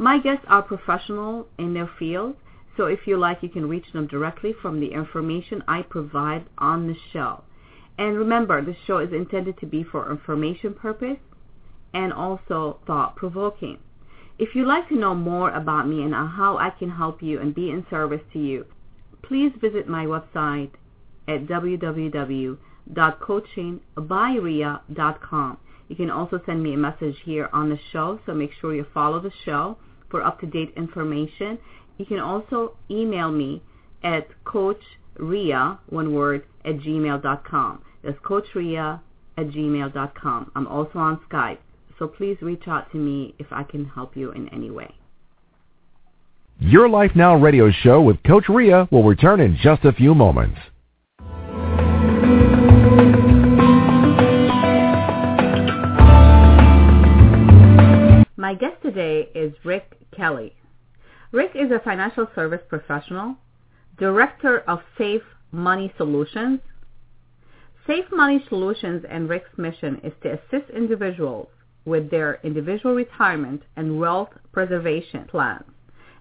My guests are professional in their field, so if you like, you can reach them directly from the information I provide on the show. And remember, the show is intended to be for information purpose and also thought-provoking. If you'd like to know more about me and how I can help you and be in service to you, please visit my website at www www.coachingbyrea.com. You can also send me a message here on the show, so make sure you follow the show for up-to-date information. You can also email me at coachrea, one word, at gmail.com. That's coachrea at gmail.com. I'm also on Skype, so please reach out to me if I can help you in any way. Your Life Now radio show with Coach Rea will return in just a few moments. My guest today is Rick Kelley. Rick is a financial service professional, director of Safe Money Solutions. Safe Money Solutions and Rick's mission is to assist individuals with their individual retirement and wealth preservation plans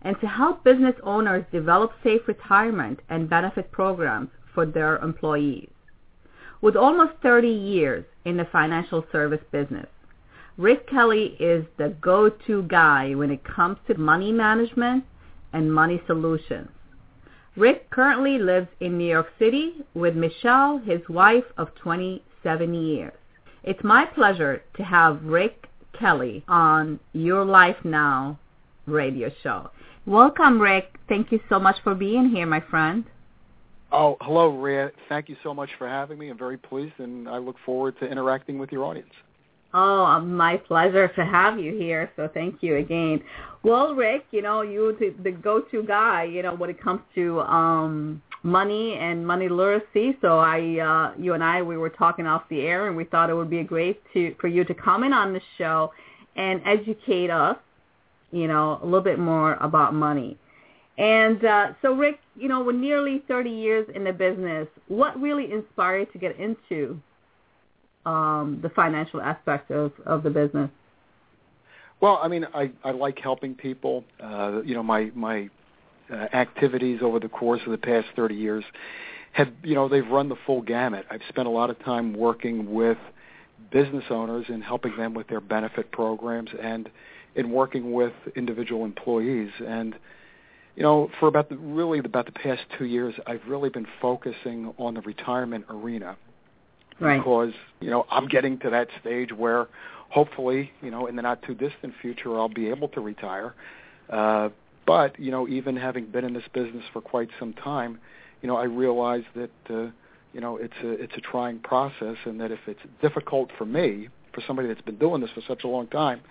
and to help business owners develop safe retirement and benefit programs for their employees. With almost 30 years in the financial service business, Rick Kelley is the go-to guy when it comes to money management and money solutions. Rick currently lives in New York City with Michelle, his wife of 27 years. It's my pleasure to have Rick Kelley on Your Life Now radio show. Welcome, Rick. Thank you so much for being here, my friend. Oh, hello, Rea. Thank you so much for having me. I'm very pleased, and I look forward to interacting with your audience. Oh, um, my pleasure to have you here. So thank you again. Well, Rick, you know, you the, the go-to guy, you know, when it comes to um money and money literacy. So I uh you and I we were talking off the air and we thought it would be great to for you to comment on the show and educate us, you know, a little bit more about money. And uh so Rick, you know, with nearly 30 years in the business, what really inspired you to get into um, the financial aspect of, of the business? Well, I mean, I, I like helping people. Uh, you know, my my uh, activities over the course of the past 30 years have, you know, they've run the full gamut. I've spent a lot of time working with business owners and helping them with their benefit programs and in working with individual employees. And, you know, for about the, really about the past two years, I've really been focusing on the retirement arena right. because you know I'm getting to that stage where hopefully you know in the not too distant future I'll be able to retire. Uh, but you know even having been in this business for quite some time, you know, I realize that uh, you know it's a it's a trying process, and that if it's difficult for me, for somebody that's been doing this for such a long time,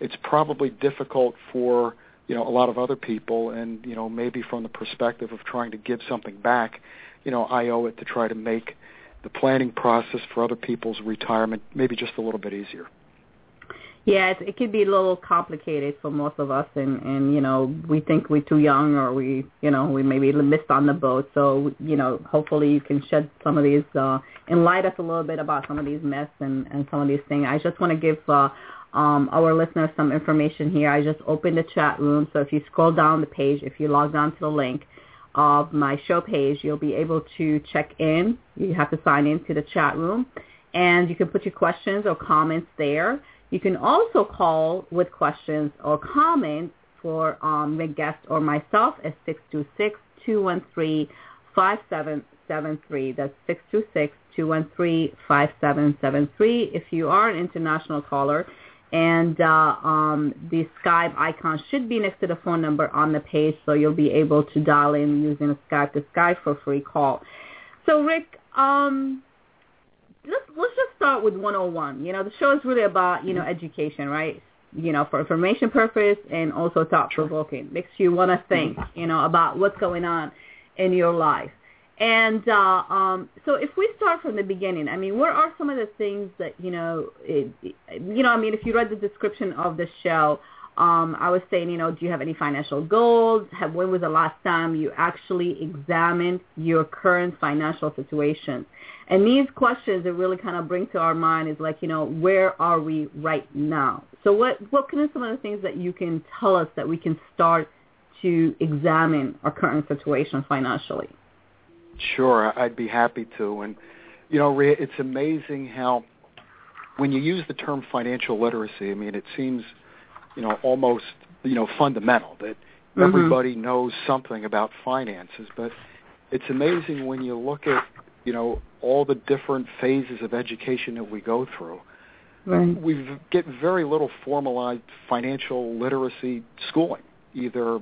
it's probably difficult for you know a lot of other people, and you know maybe from the perspective of trying to give something back, you know, I owe it to try to make the planning process for other people's retirement maybe just a little bit easier. Yeah, it, it could be a little complicated for most of us, and and you know we think we're too young, or we you know we maybe missed on the boat. So you know hopefully you can shed some of these, uh, enlighten us a little bit about some of these myths and and some of these things. I just want to give uh, um, our listeners some information here. I just opened the chat room, so if you scroll down the page, if you log on to the link of my show page, you'll be able to check in. You have to sign into the chat room, and you can put your questions or comments there. You can also call with questions or comments for um, the guest or myself at 626-213-5773. That's 626-213-5773. If you are an international caller, and uh, um, the Skype icon should be next to the phone number on the page, so you'll be able to dial in using Skype to Skype for free call. So, Rick, um, let's let's just start with 101. You know, the show is really about you know education, right? You know, for information purpose and also thought provoking. Makes you want to think, you know, about what's going on in your life. And uh, um, so, if we start from the beginning, I mean, what are some of the things that you know, it, you know, I mean, if you read the description of the show, um, I was saying, you know, do you have any financial goals? Have, when was the last time you actually examined your current financial situation? And these questions that really kind of bring to our mind is like, you know, where are we right now? So what, what can some of the things that you can tell us that we can start to examine our current situation financially? Sure, I'd be happy to. And, you know, it's amazing how when you use the term financial literacy, I mean, it seems, you know, almost, you know, fundamental that mm-hmm. everybody knows something about finances. But it's amazing when you look at, you know, all the different phases of education that we go through. Right. We get very little formalized financial literacy schooling, either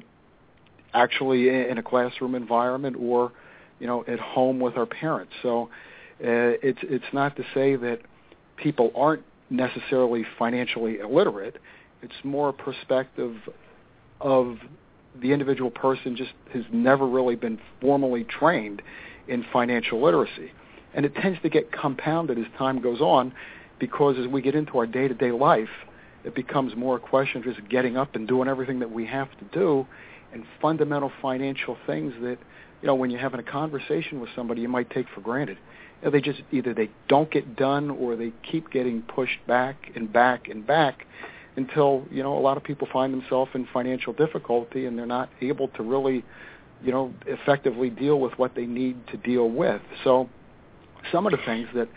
actually in a classroom environment or, you know, at home with our parents. So uh, it's it's not to say that people aren't necessarily financially illiterate. It's more a perspective of the individual person just has never really been formally trained in financial literacy. And it tends to get compounded as time goes on because as we get into our day-to-day life, it becomes more a question of just getting up and doing everything that we have to do and fundamental financial things that, you know, when you're having a conversation with somebody you might take for granted. You know, they just either they don't get done or they keep getting pushed back and back and back until, you know, a lot of people find themselves in financial difficulty and they're not able to really, you know, effectively deal with what they need to deal with. So some of the things that.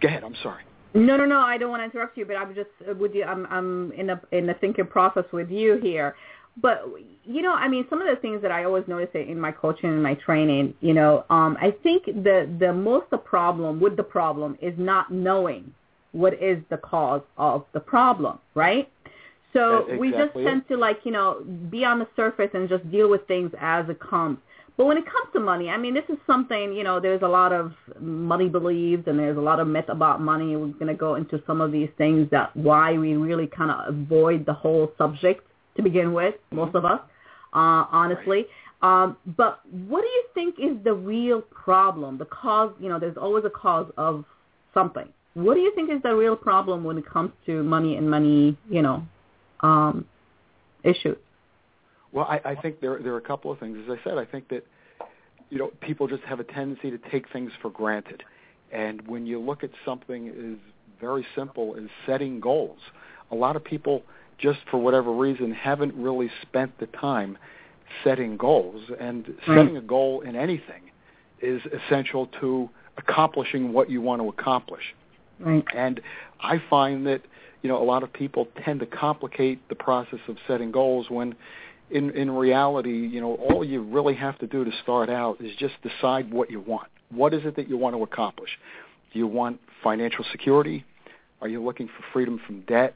Go ahead. I'm sorry. No, no, no. I don't want to interrupt you, but I'm just uh, with you. I'm I'm in a in the thinking process with you here. But you know, I mean, some of the things that I always notice in my coaching and my training, you know, um, I think the the most the problem with the problem is not knowing what is the cause of the problem, right? So exactly. we just tend to like, you know, be on the surface and just deal with things as it comes. But when it comes to money, I mean, this is something, you know, there's a lot of money beliefs and there's a lot of myth about money. We're going to go into some of these things that why we really kind of avoid the whole subject to begin with, most of us, uh, honestly. Um, but what do you think is the real problem? The cause, you know, there's always a cause of something. What do you think is the real problem when it comes to money and money, you know, um, issues? Well, I, I think there there are a couple of things. As I said, I think that you know people just have a tendency to take things for granted, and when you look at something as very simple as setting goals, a lot of people just for whatever reason haven't really spent the time setting goals. And right. setting a goal in anything is essential to accomplishing what you want to accomplish. Right. And I find that you know a lot of people tend to complicate the process of setting goals when in in reality, you know, all you really have to do to start out is just decide what you want. What is it that you want to accomplish? Do you want financial security? Are you looking for freedom from debt?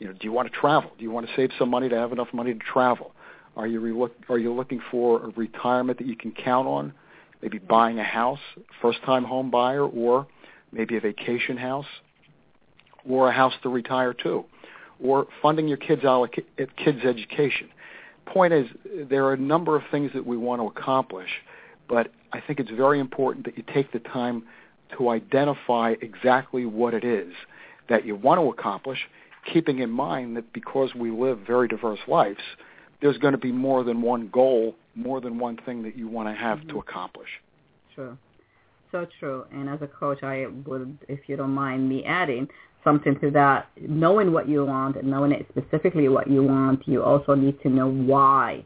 You know, do you want to travel? Do you want to save some money to have enough money to travel? Are you re- are you looking for a retirement that you can count on? Maybe buying a house, first-time home buyer, or maybe a vacation house, or a house to retire to, or funding your kids' alloc- kids' education. Point is, there are a number of things that we want to accomplish, but I think it's very important that you take the time to identify exactly what it is that you want to accomplish, keeping in mind that because we live very diverse lives, there's going to be more than one goal, more than one thing that you want to have mm-hmm. to accomplish. True. So true. And as a coach, I would, if you don't mind me adding something to that, knowing what you want and knowing it specifically what you want, you also need to know why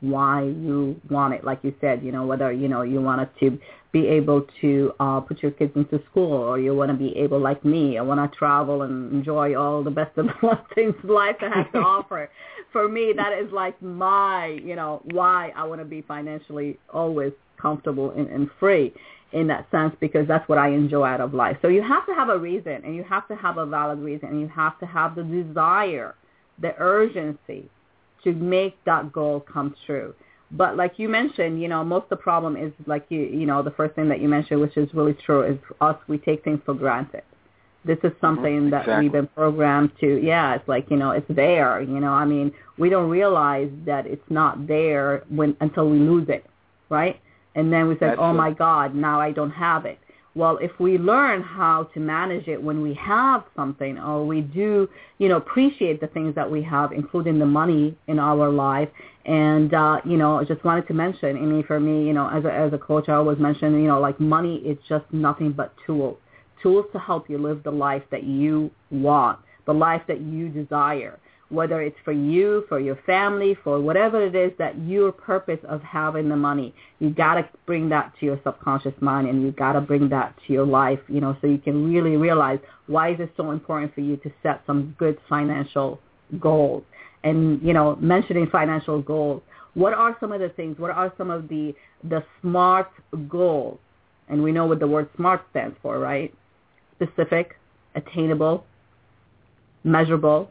why you want it. Like you said, you know, whether, you know, you want it to be able to uh, put your kids into school or you want to be able, like me, I want to travel and enjoy all the best of the things life has to offer. For me, that is like my, you know, why I want to be financially always comfortable and, and free in that sense because that's what I enjoy out of life. So you have to have a reason and you have to have a valid reason and you have to have the desire, the urgency to make that goal come true. But like you mentioned, you know, most of the problem is like you, you know, the first thing that you mentioned, which is really true, is us. We take things for granted. This is something mm-hmm, that we've been programmed to. Yeah, it's like you know, it's there. You know, I mean, we don't realize that it's not there when until we lose it, right? And then we say, oh my God, now I don't have it. Well, if we learn how to manage it when we have something or we do, you know, appreciate the things that we have, including the money in our life. And, uh, you know, I just wanted to mention, I mean, for me, you know, as a, as a coach, I always mention, you know, like money is just nothing but tools, tools to help you live the life that you want, the life that you desire whether it's for you, for your family, for whatever it is that your purpose of having the money. You got to bring that to your subconscious mind and you got to bring that to your life, you know, so you can really realize why is it so important for you to set some good financial goals. And, you know, mentioning financial goals, what are some of the things, what are some of the, the SMART goals? And we know what the word SMART stands for, right? Specific, attainable, measurable,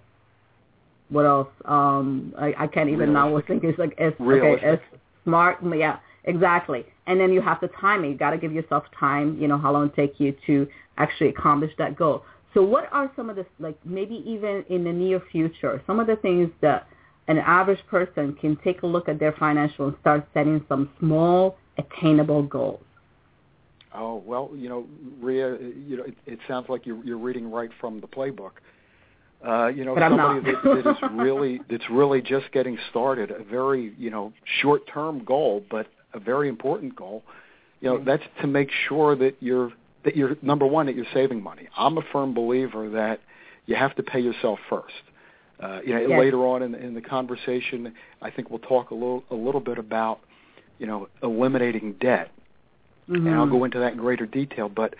what else? Um, I, I can't even now think it's like it's okay, it's smart. Yeah, exactly. And then you have to time it. You got to give yourself time. You know how long it take you to actually accomplish that goal. So what are some of the like maybe even in the near future, some of the things that an average person can take a look at their financial and start setting some small attainable goals? Oh well, you know, Rea, you know, it, it sounds like you're, you're reading right from the playbook. Uh, you know, but somebody that, that is really that's really just getting started, a very you know short term goal, but a very important goal. You know, mm-hmm. that's to make sure that you're that you're number one that you're saving money. I'm a firm believer that you have to pay yourself first. Uh, you know, yes. later on in, in the conversation, I think we'll talk a little a little bit about you know eliminating debt, mm-hmm. and I'll go into that in greater detail. But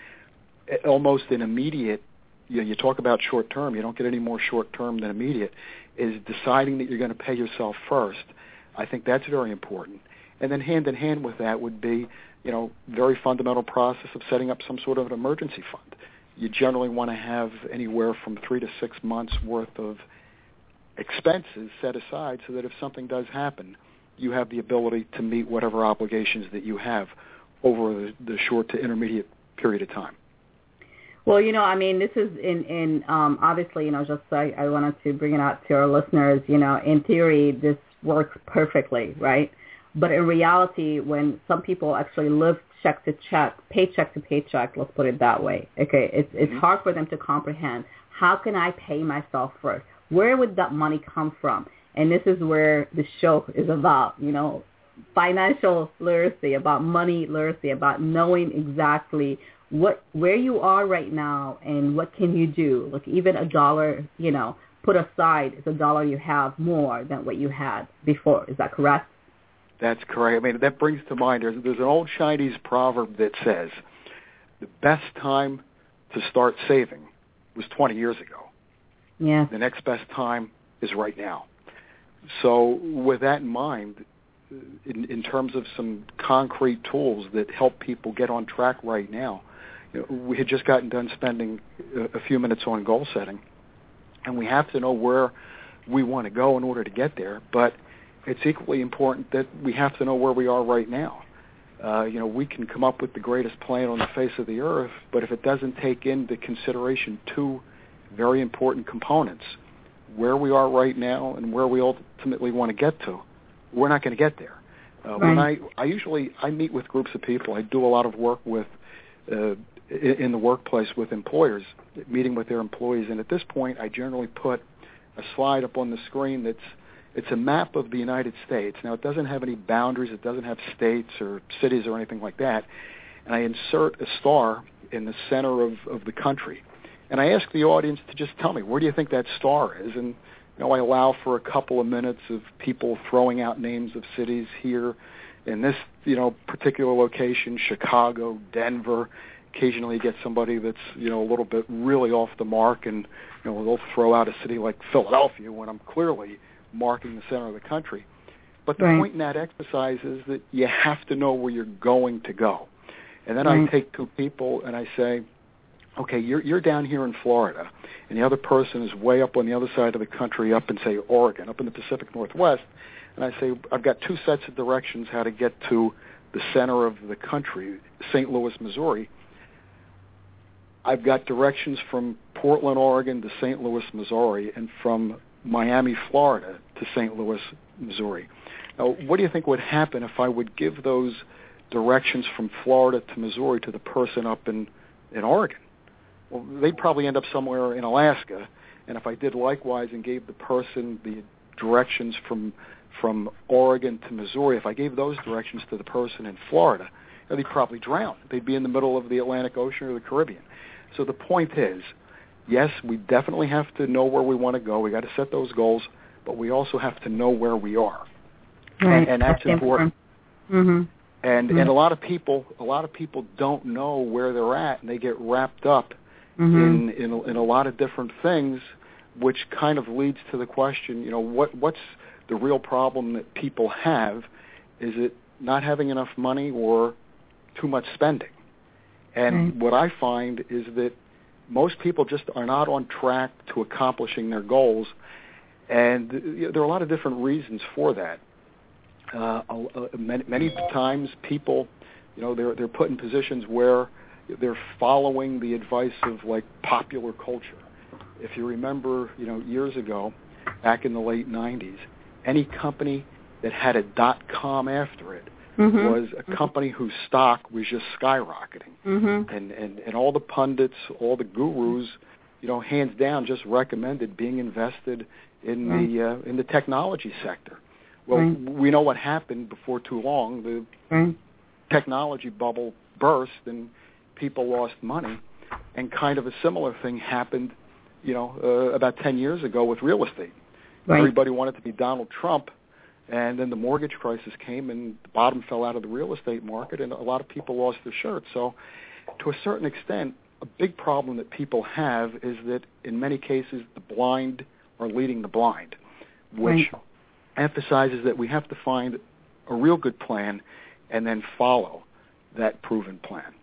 almost an immediate you know, you talk about short term, you don't get any more short term than immediate, is deciding that you're going to pay yourself first. I think that's very important. And then hand in hand with that would be, you know, very fundamental process of setting up some sort of an emergency fund. You generally want to have anywhere from three to six months worth of expenses set aside so that if something does happen, you have the ability to meet whatever obligations that you have over the, the short to intermediate period of time. Well, you know, I mean, this is in in um, obviously, you know, just I, I wanted to bring it out to our listeners. You know, in theory, this works perfectly, right? But in reality, when some people actually live check to check, paycheck to paycheck, let's put it that way. Okay, it's it's mm-hmm. hard for them to comprehend. How can I pay myself first? Where would that money come from? And this is where the show is about. You know, financial literacy, about money literacy, about knowing exactly what where you are right now and what can you do. Like even a dollar, you know, put aside is a dollar you have more than what you had before. Is that correct? That's correct. I mean, that brings to mind there's, there's an old Chinese proverb that says the best time to start saving was 20 years ago. Yeah. The next best time is right now. So with that in mind, in, in terms of some concrete tools that help people get on track right now, we had just gotten done spending a, few minutes on goal setting, and we have to know where we want to go in order to get there. But it's equally important that we have to know where we are right now. Uh, you know, we can come up with the greatest plan on the face of the earth, but if it doesn't take into consideration two very important components, where we are right now and where we ultimately want to get to, we're not going to get there. Uh, right. When I, I usually I meet with groups of people. I do a lot of work with uh, in the workplace with employers, meeting with their employees, and at this point, I generally put a slide up on the screen that's it's a map of the United States. Now, it doesn't have any boundaries. It doesn't have states or cities or anything like that. And I insert a star in the center of, of the country. And I ask the audience to just tell me, where do you think that star is? And you know, I allow for a couple of minutes of people throwing out names of cities here in this, you know, particular location, Chicago, Denver. Occasionally get somebody that's, you know, a little bit really off the mark and, you know, they'll throw out a city like Philadelphia when I'm clearly marking the center of the country. But the right. point in that exercise is that you have to know where you're going to go. And then right. I take two people and I say, okay, you're you're down here in Florida, and the other person is way up on the other side of the country, up in say Oregon, up in the Pacific Northwest, and I say I've got two sets of directions how to get to the center of the country, St. Louis, Missouri. I've got directions from Portland, Oregon to St. Louis, Missouri, and from Miami, Florida to St. Louis, Missouri. Now, what do you think would happen if I would give those directions from Florida to Missouri to the person up in, in Oregon? Well, they'd probably end up somewhere in Alaska. And if I did likewise and gave the person the directions from from Oregon to Missouri, if I gave those directions to the person in Florida, they'd probably drown. They'd be in the middle of the Atlantic Ocean or the Caribbean. So the point is, yes, we definitely have to know where we want to go. We got to set those goals, but we also have to know where we are, right. and, and that's, that's important. important. Mm-hmm. And mm-hmm. and a lot of people, a lot of people don't know where they're at, and they get wrapped up mm-hmm. in in a, in a lot of different things, which kind of leads to the question, you know, what what's the real problem that people have? Is it not having enough money or too much spending? And right. what I find is that most people just are not on track to accomplishing their goals, and there are a lot of different reasons for that. Uh, uh, many, many times, people, you know, they're they're put in positions where they're following the advice of like popular culture. If you remember, you know, years ago, back in the late '90s, any company that had a dot com after it mm-hmm. was a company whose stock was just skyrocketing, mm-hmm. and and and all the pundits, all the gurus, you know, hands down, just recommended being invested in the uh, in the technology sector. Well, we know what happened before too long. The technology bubble burst, and people lost money. And kind of a similar thing happened, you know, uh, about 10 years ago with real estate. Right. Everybody wanted to be Donald Trump, and then the mortgage crisis came, and the bottom fell out of the real estate market, and a lot of people lost their shirts. So, to a certain extent, a big problem that people have is that in many cases the blind are leading the blind, which right. emphasizes that we have to find a real good plan and then follow that proven plan.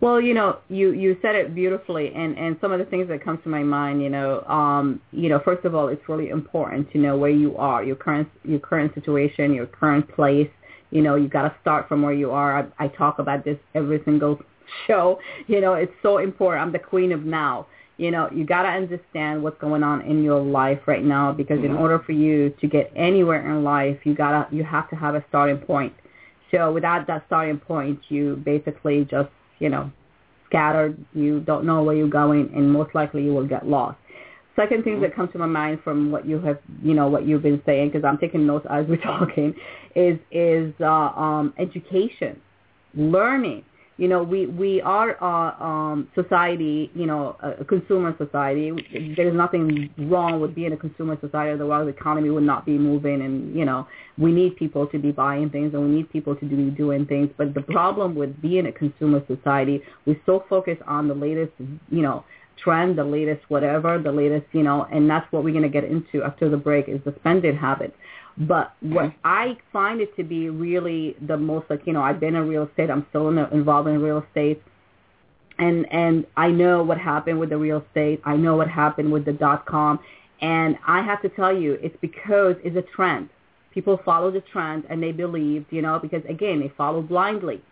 Well, you know, you you said it beautifully, and and some of the things that come to my mind, you know, um, you know, first of all, it's really important to know where you are, your current your current situation, your current place. You know, you got to start from where you are. I, I talk about this every single show. You know, it's so important. I'm the queen of now. You know, you got to understand what's going on in your life right now because mm-hmm. in order for you to get anywhere in life, you gotta you have to have a starting point. So without that starting point, you basically just you know, scattered. You don't know where you're going, and most likely you will get lost. Second thing that comes to my mind from what you have, you know, what you've been saying, because I'm taking notes as we're talking, is is uh, um, education, learning you know we we are a um society you know a consumer society. There's nothing wrong with being a consumer society otherwise the economy would not be moving and you know we need people to be buying things and we need people to be doing things. But the problem with being a consumer society we're so focused on the latest you know trend the latest whatever the latest you know and that's what we're going to get into after the break is the spending habits but what I find it to be really the most like, you know, I've been in real estate. I'm still in, involved in real estate. And, and I know what happened with the real estate. I know what happened with the dot com. And I have to tell you, it's because it's a trend. People follow the trend and they believed, you know, because again, they follow blindly.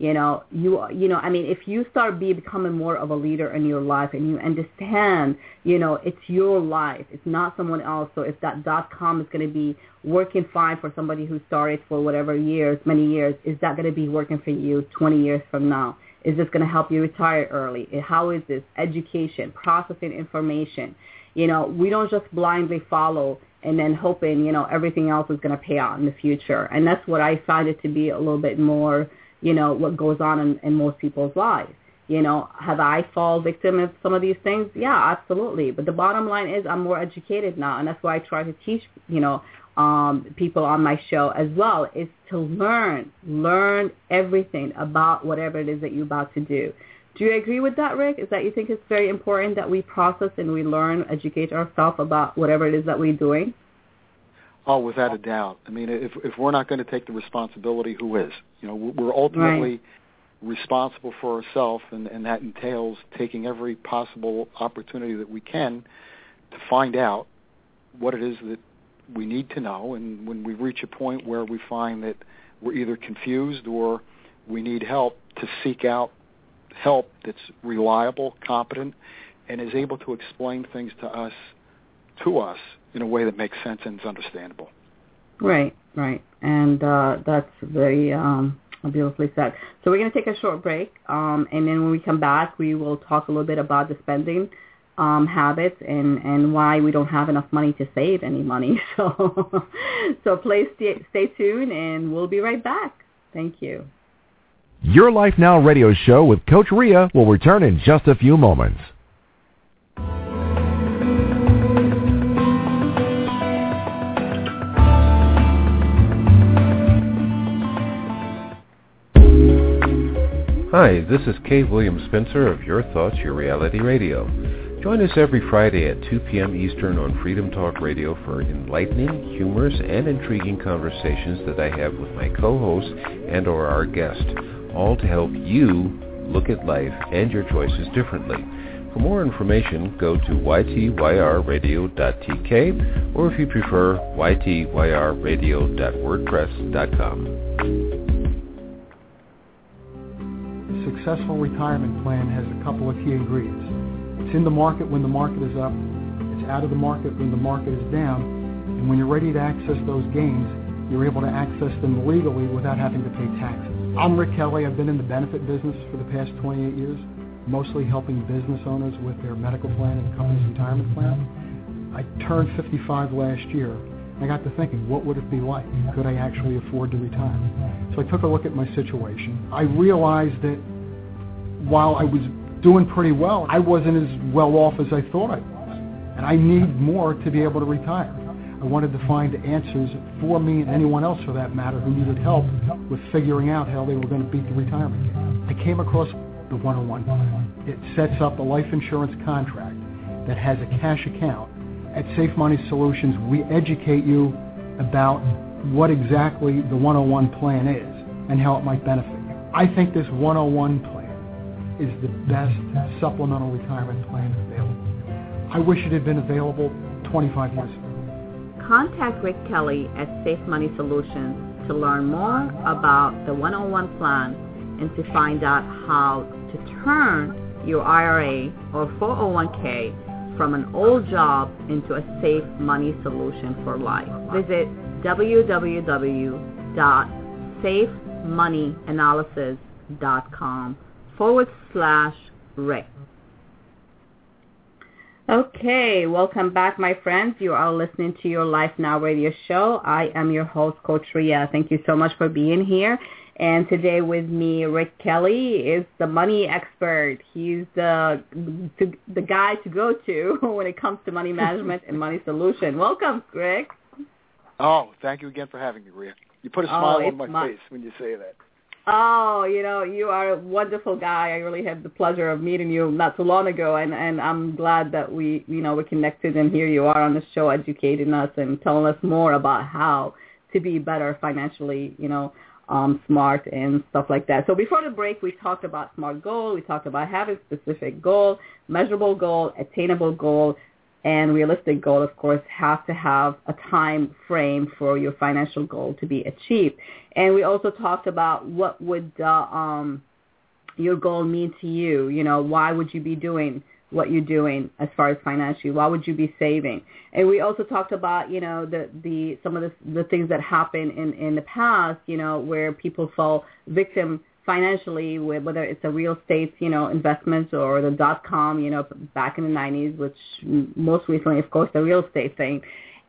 You know, you you know, I mean, if you start be becoming more of a leader in your life and you understand, you know, it's your life, it's not someone else. So if that dot com is going to be working fine for somebody who started for whatever years, many years, is that going to be working for you 20 years from now? Is this going to help you retire early? How is this education, processing information? You know, we don't just blindly follow and then hoping, you know, everything else is going to pay out in the future. And that's what I find it to be a little bit more you know, what goes on in, in most people's lives. You know, have I fall victim of some of these things? Yeah, absolutely. But the bottom line is I'm more educated now, and that's why I try to teach, you know, um, people on my show as well, is to learn, learn everything about whatever it is that you're about to do. Do you agree with that, Rick? Is that you think it's very important that we process and we learn, educate ourselves about whatever it is that we're doing? Oh, without a doubt. I mean, if if we're not going to take the responsibility, who is? You know, we're ultimately right. responsible for ourselves, and and that entails taking every possible opportunity that we can to find out what it is that we need to know. And when we reach a point where we find that we're either confused or we need help, to seek out help that's reliable, competent, and is able to explain things to us to us in a way that makes sense and is understandable. Right, right, and uh, that's very um, beautifully said. So we're going to take a short break, um, and then when we come back, we will talk a little bit about the spending um, habits and and why we don't have enough money to save any money. So, so please stay, stay tuned, and we'll be right back. Thank you. Your Life Now radio show with Coach Rea will return in just a few moments. Hi, this is K. William Spencer of Your Thoughts, Your Reality Radio. Join us every Friday at 2 p.m. Eastern on Freedom Talk Radio for enlightening, humorous, and intriguing conversations that I have with my co-host and or our guest, all to help you look at life and your choices differently. For more information, go to ytyrradio.tk or if you prefer, ytyrradio.wordpress.com successful retirement plan has a couple of key ingredients. It's in the market when the market is up, it's out of the market when the market is down, and when you're ready to access those gains, you're able to access them legally without having to pay taxes. I'm Rick Kelley. I've been in the benefit business for the past 28 years, mostly helping business owners with their medical plan and company's retirement plan. I turned 55 last year. I got to thinking, what would it be like? Could I actually afford to retire? So I took a look at my situation. I realized that while I was doing pretty well, I wasn't as well off as I thought I was. And I need more to be able to retire. I wanted to find answers for me and anyone else for that matter who needed help with figuring out how they were going to beat the retirement game. I came across the 101 plan. It sets up a life insurance contract that has a cash account. At Safe Money Solutions, we educate you about what exactly the 101 plan is and how it might benefit you. I think this 101 plan is the best supplemental retirement plan available. I wish it had been available 25 years ago. Contact Rick Kelley at Safe Money Solutions to learn more about the 101 plan and to find out how to turn your IRA or 401k from an old job into a safe money solution for life. Visit www.safemoneyanalysis.com forward slash Rick. Okay, welcome back, my friends. You are listening to your Life Now radio show. I am your host, Coach Rea. Thank you so much for being here. And today with me, Rick Kelley is the money expert. He's the the guy to go to when it comes to money management and money solution. Welcome, Rick. Oh, thank you again for having me, Rea. You put a oh, smile oh, on my, my face when you say that. Oh, you know, you are a wonderful guy. I really had the pleasure of meeting you not too long ago, and and I'm glad that we, you know, we're connected, and here you are on the show, educating us and telling us more about how to be better financially, you know, um, smart and stuff like that. So before the break, we talked about SMART goal. We talked about having specific goal, measurable goal, attainable goal, And realistic goal, of course, has to have a time frame for your financial goal to be achieved. And we also talked about what would uh, um, your goal mean to you. You know, why would you be doing what you're doing as far as financially? Why would you be saving? And we also talked about, you know, the the some of the the things that happened in in the past, you know, where people fall victim financially whether it's a real estate, you know, investments or the dot com, you know, back in the 90s, which most recently, of course, the real estate thing.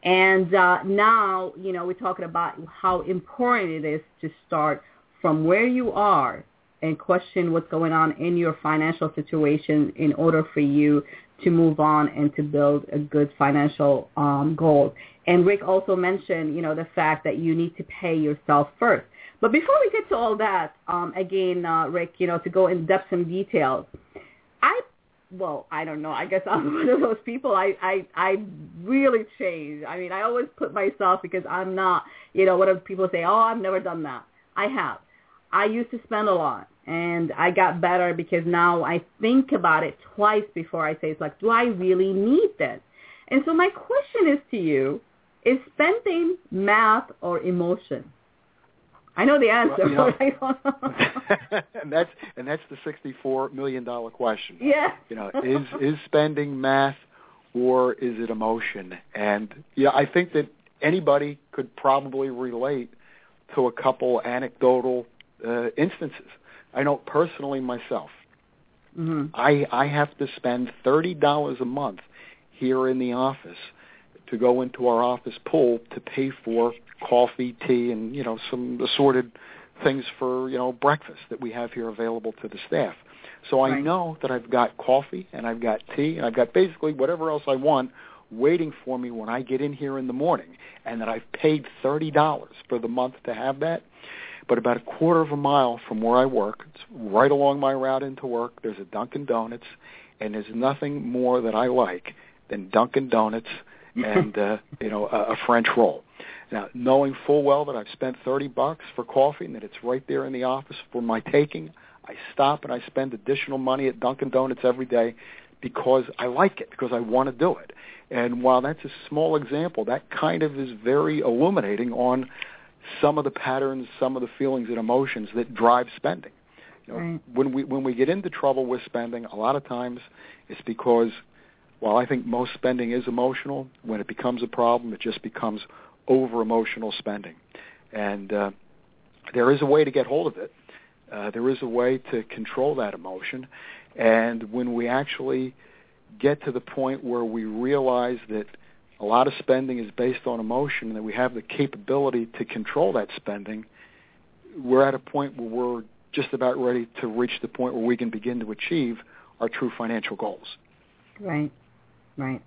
And uh, now, you know, we're talking about how important it is to start from where you are and question what's going on in your financial situation in order for you to move on and to build a good financial um, goal. And Rick also mentioned, you know, the fact that you need to pay yourself first. But before we get to all that, um, again, uh, Rick, you know, to go in depth some details, I, well, I don't know. I guess I'm one of those people. I, I, I really changed. I mean, I always put myself because I'm not, you know, what of people say, oh, I've never done that. I have. I used to spend a lot and I got better because now I think about it twice before I say it's like, do I really need this? And so my question is to you, is spending math or emotion? I know the answer. Well, you know, and that's and that's the sixty-four million dollar question. Yeah. You know, is is spending math or is it emotion? And yeah, I think that anybody could probably relate to a couple anecdotal uh, instances. I know personally myself. Mm-hmm. I I have to spend thirty dollars a month here in the office to go into our office pool to pay for coffee, tea, and you know some assorted things for you know breakfast that we have here available to the staff. So I right. know that I've got coffee and I've got tea and I've got basically whatever else I want waiting for me when I get in here in the morning, and that I've paid thirty dollars for the month to have that. But about a quarter of a mile from where I work, it's right along my route into work. There's a Dunkin' Donuts, and there's nothing more that I like than Dunkin' Donuts and uh, you know a, a French roll. Now, knowing full well that I've spent 30 bucks for coffee and that it's right there in the office for my taking, I stop and I spend additional money at Dunkin' Donuts every day because I like it, because I want to do it. And while that's a small example, that kind of is very illuminating on some of the patterns, some of the feelings and emotions that drive spending. You know, right. when we when we get into trouble with spending, a lot of times it's because while I think most spending is emotional, when it becomes a problem, it just becomes over emotional spending. And uh, there is a way to get hold of it. Uh, there is a way to control that emotion. And when we actually get to the point where we realize that a lot of spending is based on emotion and that we have the capability to control that spending, we're at a point where we're just about ready to reach the point where we can begin to achieve our true financial goals. Right, right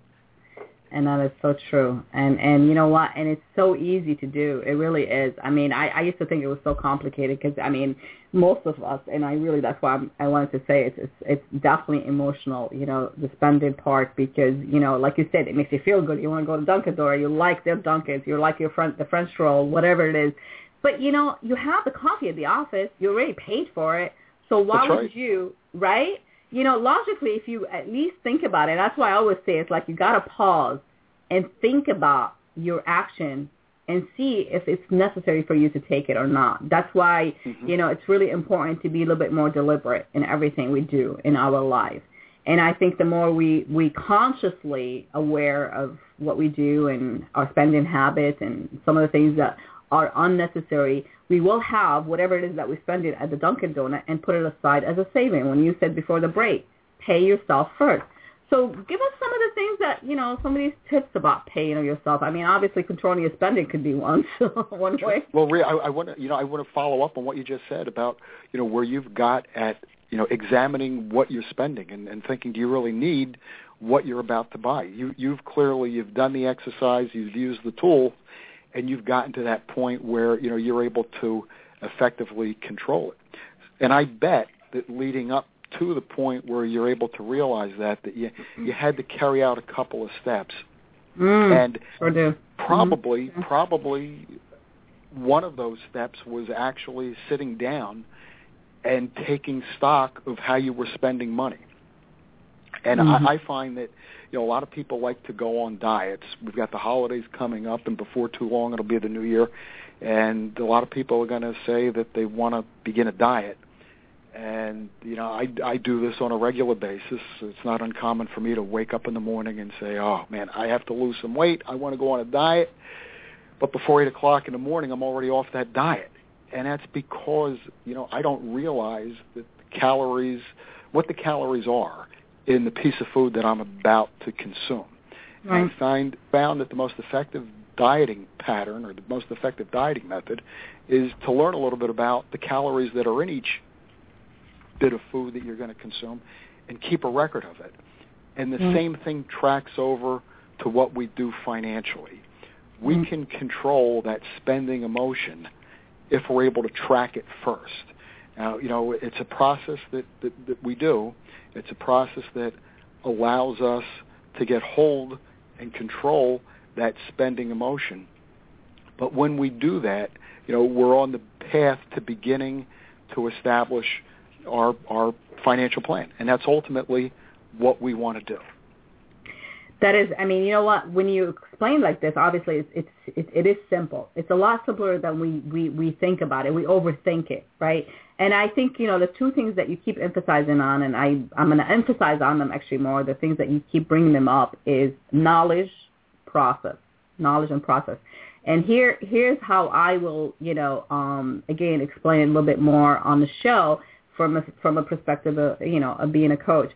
and that is so true. And and you know what? And it's so easy to do. It really is. I mean, I I used to think it was so complicated because I mean, most of us, and I really that's why I'm, I wanted to say it's, it's it's definitely emotional. You know, the spending part because you know, like you said, it makes you feel good. You want to go to Dunkin' or you like their Dunkins, you like your front the French roll, whatever it is. But you know, you have the coffee at the office. You already paid for it. So why that's would right. you, right? You know, logically, if you at least think about it, that's why I always say it's like you got to pause and think about your action and see if it's necessary for you to take it or not. That's why, mm-hmm. you know, it's really important to be a little bit more deliberate in everything we do in our life. And I think the more we, we consciously aware of what we do and our spending habits and some of the things that are unnecessary, we will have whatever it is that we spend it at the Dunkin' Donut and put it aside as a saving. When you said before the break, pay yourself first. So give us some of the things that, you know, some of these tips about paying yourself. I mean, obviously controlling your spending could be one, one way. Well, Rea, I, I want to, you know, I want to follow up on what you just said about, you know, where you've got at, you know, examining what you're spending and, and thinking, do you really need what you're about to buy? You, you've clearly, you've done the exercise, you've used the tool, and you've gotten to that point where you know you're able to effectively control it. And I bet that leading up to the point where you're able to realize that that you you had to carry out a couple of steps. Mm, and sure probably Mm-hmm. probably one of those steps was actually sitting down and taking stock of how you were spending money. And Mm-hmm. I, I find that you know a lot of people like to go on diets. We've got the holidays coming up, and before too long it'll be the new year, and a lot of people are going to say that they want to begin a diet. And you know, I I do this on a regular basis. It's not uncommon for me to wake up in the morning and say, "Oh man, I have to lose some weight. I want to go on a diet." But before eight o'clock in the morning, I'm already off that diet, and that's because you know I don't realize that the calories, what the calories are in the piece of food that I'm about to consume. Right. I find found that the most effective dieting pattern or the most effective dieting method is to learn a little bit about the calories that are in each bit of food that you're going to consume and keep a record of it. And the Mm. same thing tracks over to what we do financially. We Mm. can control that spending emotion if we're able to track it first. Now, you know, it's a process that, that, that we do. It's a process that allows us to get hold and control that spending emotion. But when we do that, you know, we're on the path to beginning to establish our our financial plan, and that's ultimately what we want to do. That is, I mean, you know what? When you explain like this, obviously it's it's it, it is simple. It's a lot simpler than we we we think about it. We overthink it, right? And I think you know the two things that you keep emphasizing on, and I I'm going to emphasize on them actually more. The things that you keep bringing them up is knowledge, process, knowledge and process. And here here's how I will you know um, again explain a little bit more on the show from a, from a perspective of you know of being a coach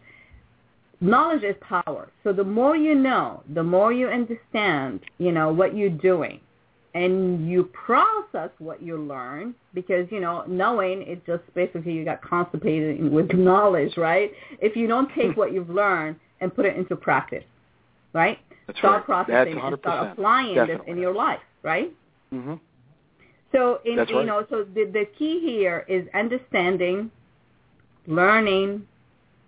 knowledge is power. So the more you know, the more you understand, you know, what you're doing. And you process what you learn because, you know, knowing it just basically you got constipated with knowledge, right? If you don't take what you've learned and put it into practice, right? That's start right. processing That's and 100%. start applying this in your life, right? hmm So in That's you know, so the the key here is understanding, learning,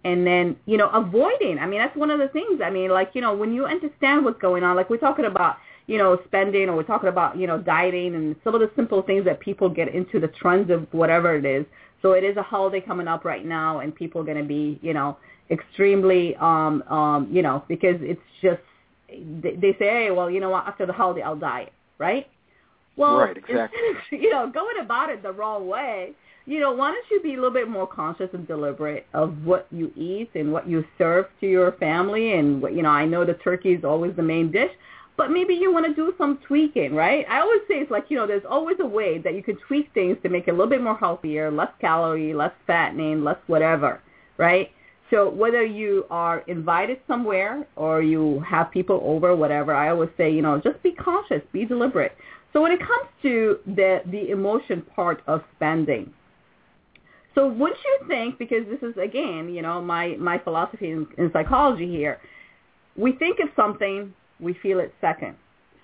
and then you know avoiding. I mean, that's one of the things. I mean, like you know, when you understand what's going on, like we're talking about you know spending, or we're talking about you know dieting, and some of the simple things that people get into the trends of whatever it is. So it is a holiday coming up right now, and people are going to be you know extremely um um you know because it's just they, they say, hey, well, you know what, after the holiday I'll diet, right? Well, Right, exactly. of, you know, going about it the wrong way, you know, why don't you be a little bit more conscious and deliberate of what you eat and what you serve to your family and what, you know, I know the turkey is always the main dish, but maybe you want to do some tweaking, right? I always say it's like, you know, there's always a way that you can tweak things to make it a little bit more healthier, less calorie, less fattening, less whatever, right? So whether you are invited somewhere or you have people over, whatever, I always say, you know, just be cautious, be deliberate. So when it comes to the the emotion part of spending, so wouldn't you think, because this is again, you know, my my philosophy in, in psychology here, we think of something, we feel it second.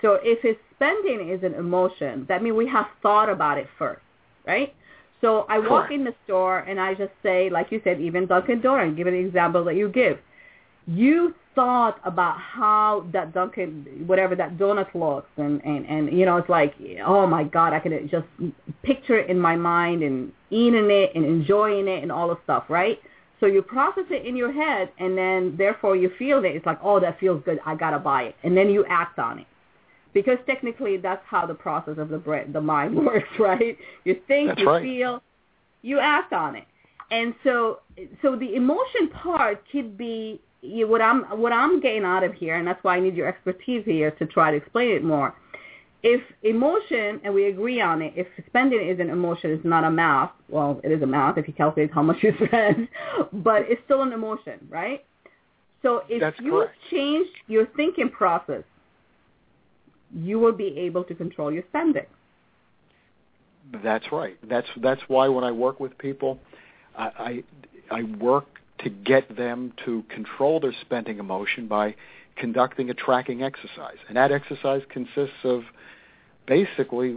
So if it's spending is an emotion, that means we have thought about it first, right? So I walk in the store and I just say, like you said, even Dunkin' Donuts, give an example that you give. You thought about how that Dunkin', whatever that donut looks, and and and you know, it's like, oh my God, I can just picture it in my mind and eating it and enjoying it and all the stuff, right? So you process it in your head, and then therefore you feel it. It's like, oh, that feels good. I gotta buy it, and then you act on it because technically that's how the process of the brain, the mind works, right? You think, That's you right. feel, you act on it, and so so the emotion part could be you, what I'm what I'm getting out of here, and that's why I need your expertise here to try to explain it more. If emotion, and we agree on it, if spending is an emotion, it's not a math. Well, it is a math if you calculate how much you spend, but it's still an emotion, right? So if That's you correct. change your thinking process, you will be able to control your spending. That's right. That's that's why when I work with people, I I, I work to get them to control their spending emotion by conducting a tracking exercise, and that exercise consists of basically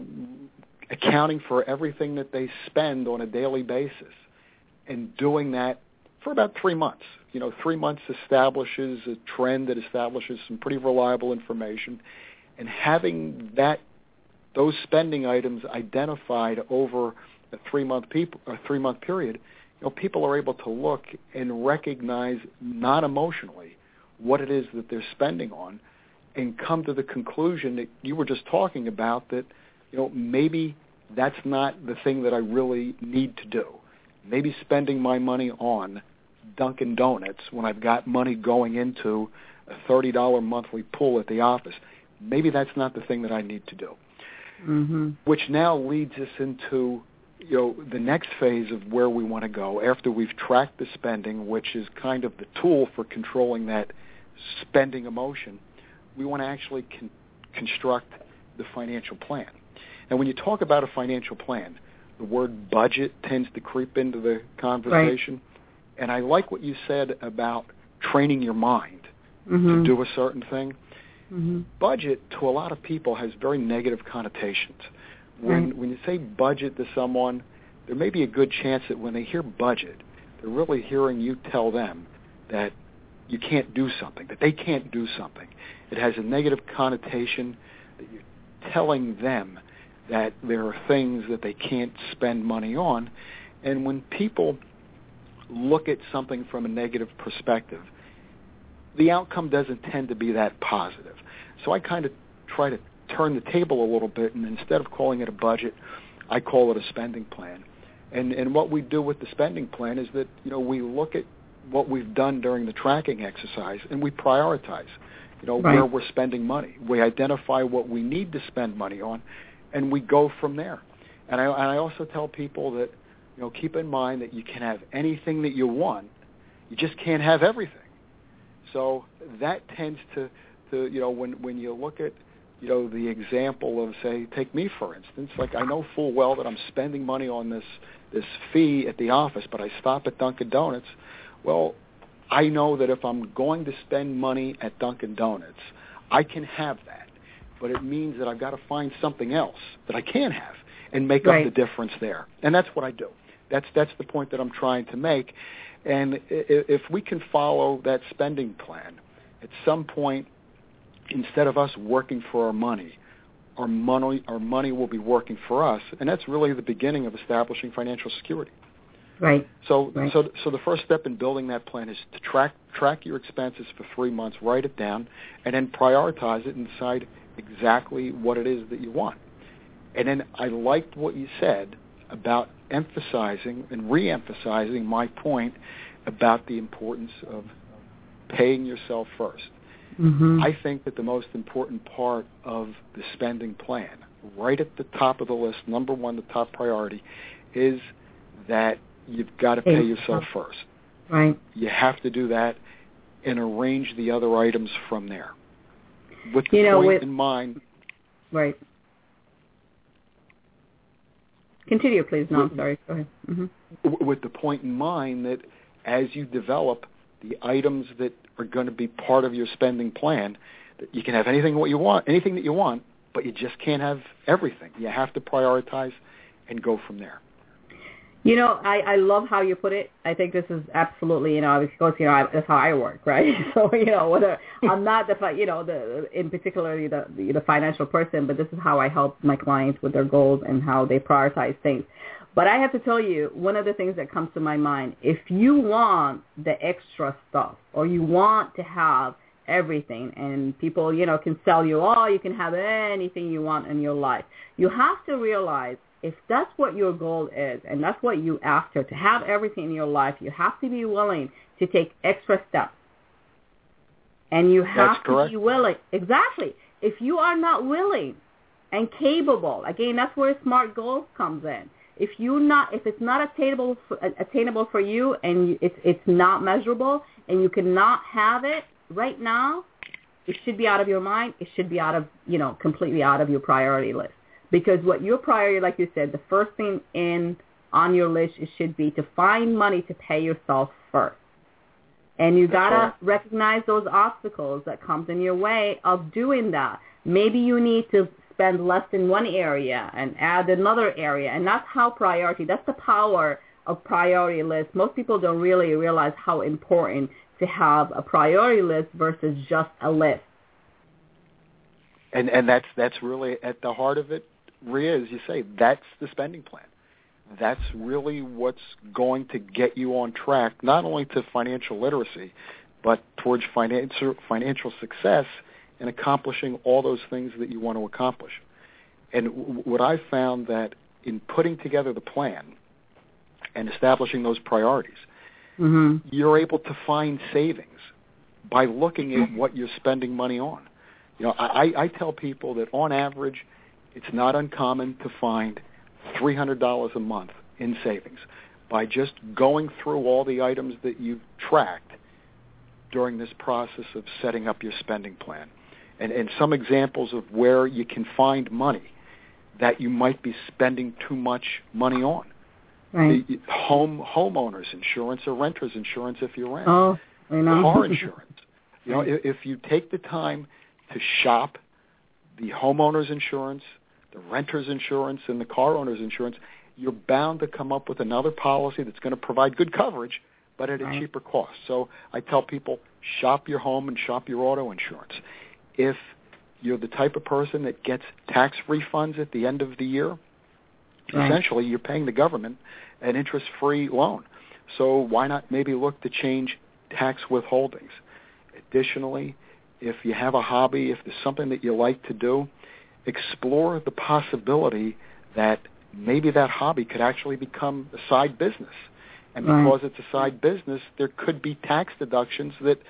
accounting for everything that they spend on a daily basis, and doing that for about three months. You know, three months establishes a trend that establishes some pretty reliable information, and having that those spending items identified over a three month peop- a three month period you know, people are able to look and recognize not emotionally what it is that they're spending on and come to the conclusion that you were just talking about that, you know, maybe that's not the thing that I really need to do. Maybe spending my money on Dunkin' Donuts when I've got money going into a $30 monthly pool at the office, maybe that's not the thing that I need to do. Mm-hmm. Which now leads us into you know the next phase of where we want to go after we've tracked the spending, which is kind of the tool for controlling that spending emotion. We want to actually con- construct the financial plan. And when you talk about a financial plan, the word budget tends to creep into the conversation. Right. And I like what you said about training your mind mm-hmm. to do a certain thing. Mm-hmm. Budget to a lot of people has very negative connotations. When when you say budget to someone, there may be a good chance that when they hear budget, they're really hearing you tell them that you can't do something, that they can't do something. It has a negative connotation that you're telling them that there are things that they can't spend money on. And when people look at something from a negative perspective, the outcome doesn't tend to be that positive. So I kind of try to turn the table a little bit, and instead of calling it a budget, I call it a spending plan. And and what we do with the spending plan is that you know we look at what we've done during the tracking exercise and we prioritize. You know right. where we're spending money. We identify what we need to spend money on, and we go from there. And I and I also tell people that you know keep in mind that you can have anything that you want, you just can't have everything. So that tends to to you know when when you look at you know the example of say take me for instance. Like I know full well that I'm spending money on this this fee at the office but I stop at Dunkin Donuts. Well I know that if I'm going to spend money at Dunkin Donuts I can have that. But it means that I've got to find something else that I can have and make right. up the difference there. And that's what I do. That's that's the point that I'm trying to make. And if we can follow that spending plan at some point instead of us working for our money, our money our money will be working for us, and that's really the beginning of establishing financial security. Right. So right. so so the first step in building that plan is to track track your expenses for 3 months, write it down, and then prioritize it and decide exactly what it is that you want. And then I liked what you said about emphasizing and re-emphasizing my point about the importance of paying yourself first. Mm-hmm. I think that the most important part of the spending plan, right at the top of the list, number one, the top priority, is that you've got to pay yourself first. Right. You have to do that and arrange the other items from there. With the you know, point with, in mind. Right. Continue, please. No, I'm sorry. Go ahead. Mm-hmm. With the point in mind that as you develop the items that are going to be part of your spending plan. You can have anything what you want, anything that you want, but you just can't have everything. You have to prioritize and go from there. You know, I, I love how you put it. I think this is absolutely, you know, because you know I, that's how I work, right? So you know, whether I'm not the, you know, the in particularly the the financial person, but this is how I help my clients with their goals and how they prioritize things. But I have to tell you, one of the things that comes to my mind, if you want the extra stuff or you want to have everything and people, you know, can sell you, all, you can have anything you want in your life, you have to realize if that's what your goal is and that's what you after, to have everything in your life, you have to be willing to take extra steps. And you have that's to correct. be willing. Exactly. If you are not willing and capable, again, that's where smart goals comes in if you not if it's not attainable for, uh, attainable for you and it's it's not measurable and you cannot have it right now, it should be out of your mind. It should be out of you know completely out of your priority list because what your priority, like you said, the first thing in on your list it should be to find money to pay yourself first. And you gotta right. recognize those obstacles that comes in your way of doing that. Maybe you need to spend less in one area and add another area. And that's how priority, that's the power of priority list. Most people don't really realize how important to have a priority list versus just a list. And and that's that's really at the heart of it, Rea, as you say, that's the spending plan. that's really what's going to get you on track, not only to financial literacy, but towards financial financial success and accomplishing all those things that you want to accomplish. And w- what I found that in putting together the plan and establishing those priorities, mm-hmm. you're able to find savings by looking at what you're spending money on. You know, I, I tell people that on average, it's not uncommon to find $300 a month in savings by just going through all the items that you've tracked during this process of setting up your spending plan. And, and some examples of where you can find money that you might be spending too much money on. Right. The home homeowners insurance or renters insurance if you rent. Oh, you know. Car insurance. You know, if, if you take the time to shop the homeowners insurance, the renter's insurance, and the car owner's insurance, you're bound to come up with another policy that's going to provide good coverage, but at a Right. cheaper cost. So I tell people, shop your home and shop your auto insurance. If you're the type of person that gets tax refunds at the end of the year, Right. essentially you're paying the government an interest-free loan. So why not maybe look to change tax withholdings? Additionally, if you have a hobby, if there's something that you like to do, explore the possibility that maybe that hobby could actually become a side business. And Right. because it's a side business, there could be tax deductions that